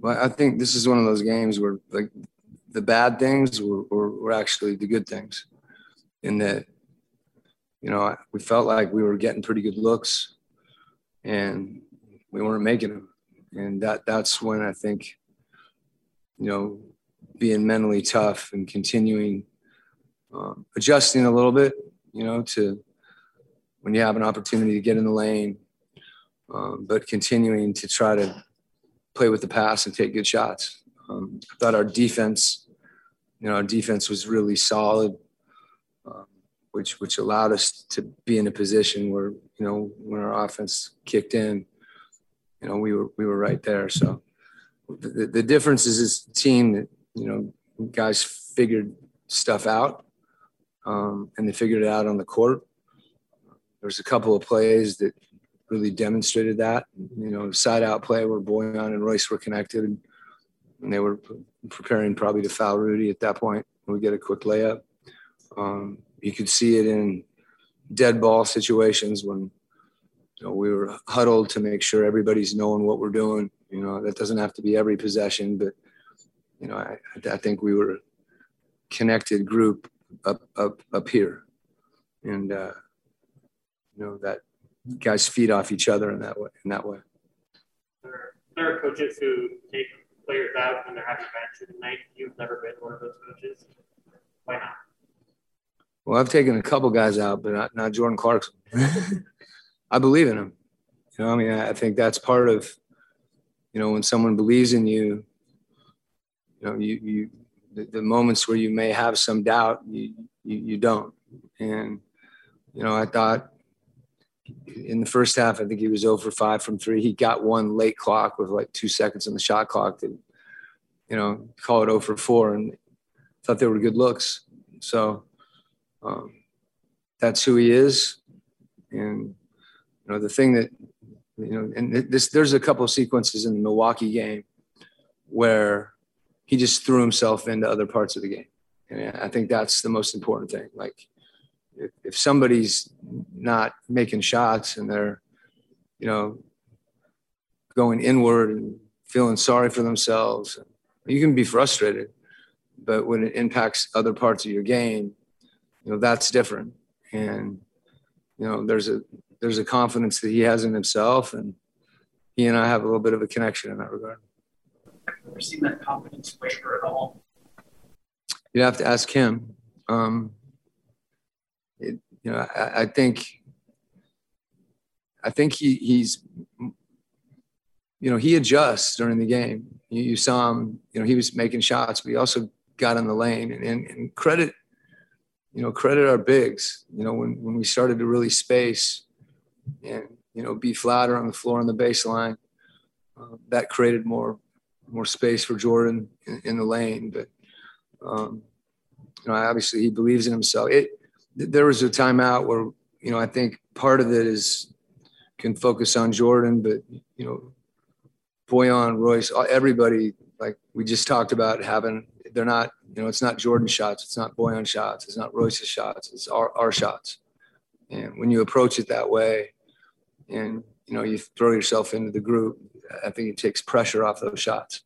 Well, I think this is one of those games where like the bad things were, were, were actually the good things in that, you know, we felt like we were getting pretty good looks and we weren't making them. And that that's when I think, you know, being mentally tough and continuing um, adjusting a little bit, you know, to when you have an opportunity to get in the lane, um, but continuing to try to play with the pass and take good shots. Um, I thought our defense, you know, our defense was really solid, um, which which allowed us to be in a position where you know when our offense kicked in, you know, we were we were right there. So the, the difference is this team that you know guys figured stuff out, um, and they figured it out on the court. There's a couple of plays that really demonstrated that. You know, side out play where Bojan and Royce were connected, and they were preparing probably to foul Rudy at that point. We get a quick layup. Um, you could see it in dead ball situations when you know, we were huddled to make sure everybody's knowing what we're doing. You know, that doesn't have to be every possession, but you know, I, I think we were connected group up up up here, and uh, you know that guys feed off each other in that way. In that way. There, there are coaches who take players out when they're having bench tonight. You've never been one of those coaches. Why not? Well, I've taken a couple guys out, but not, not Jordan Clarkson. I believe in him. You know, I mean, I think that's part of, you know, when someone believes in you, you know, you, you, the, the moments where you may have some doubt, you, you, you don't. And, you know, I thought in the first half, I think he was 0 for 5 from three. He got one late clock with like two seconds on the shot clock that, you know, call it 0 for 4 and thought they were good looks. So um, that's who he is. And, you know, the thing that, you know, and this, there's a couple of sequences in the Milwaukee game where he just threw himself into other parts of the game. And I think that's the most important thing. Like, if, if somebody's not making shots and they're, you know, going inward and feeling sorry for themselves, you can be frustrated. But when it impacts other parts of your game, you know, that's different. And, you know, there's a there's a confidence that he has in himself and he and I have a little bit of a connection in that regard. Have you ever seen that confidence waver at all? You'd have to ask him. Um, it, you know, I, I, think, I think he, he's, you know, he adjusts during the game. You, you, saw him, you know, he was making shots, but he also got in the lane and, and, and credit, you know, credit our bigs, you know, when, when we started to really space and, you know, be flatter on the floor on the baseline, uh, that created more, more space for Jordan in, in the lane. But, um, you know, obviously he believes in himself. It, there was a timeout where you know I think part of it is can focus on Jordan, but you know Bojan, Royce, everybody like we just talked about having they're not you know it's not Jordan shots, it's not Bojan shots, it's not Royce's shots, it's our, our shots. And when you approach it that way, and you know you throw yourself into the group, I think it takes pressure off those shots.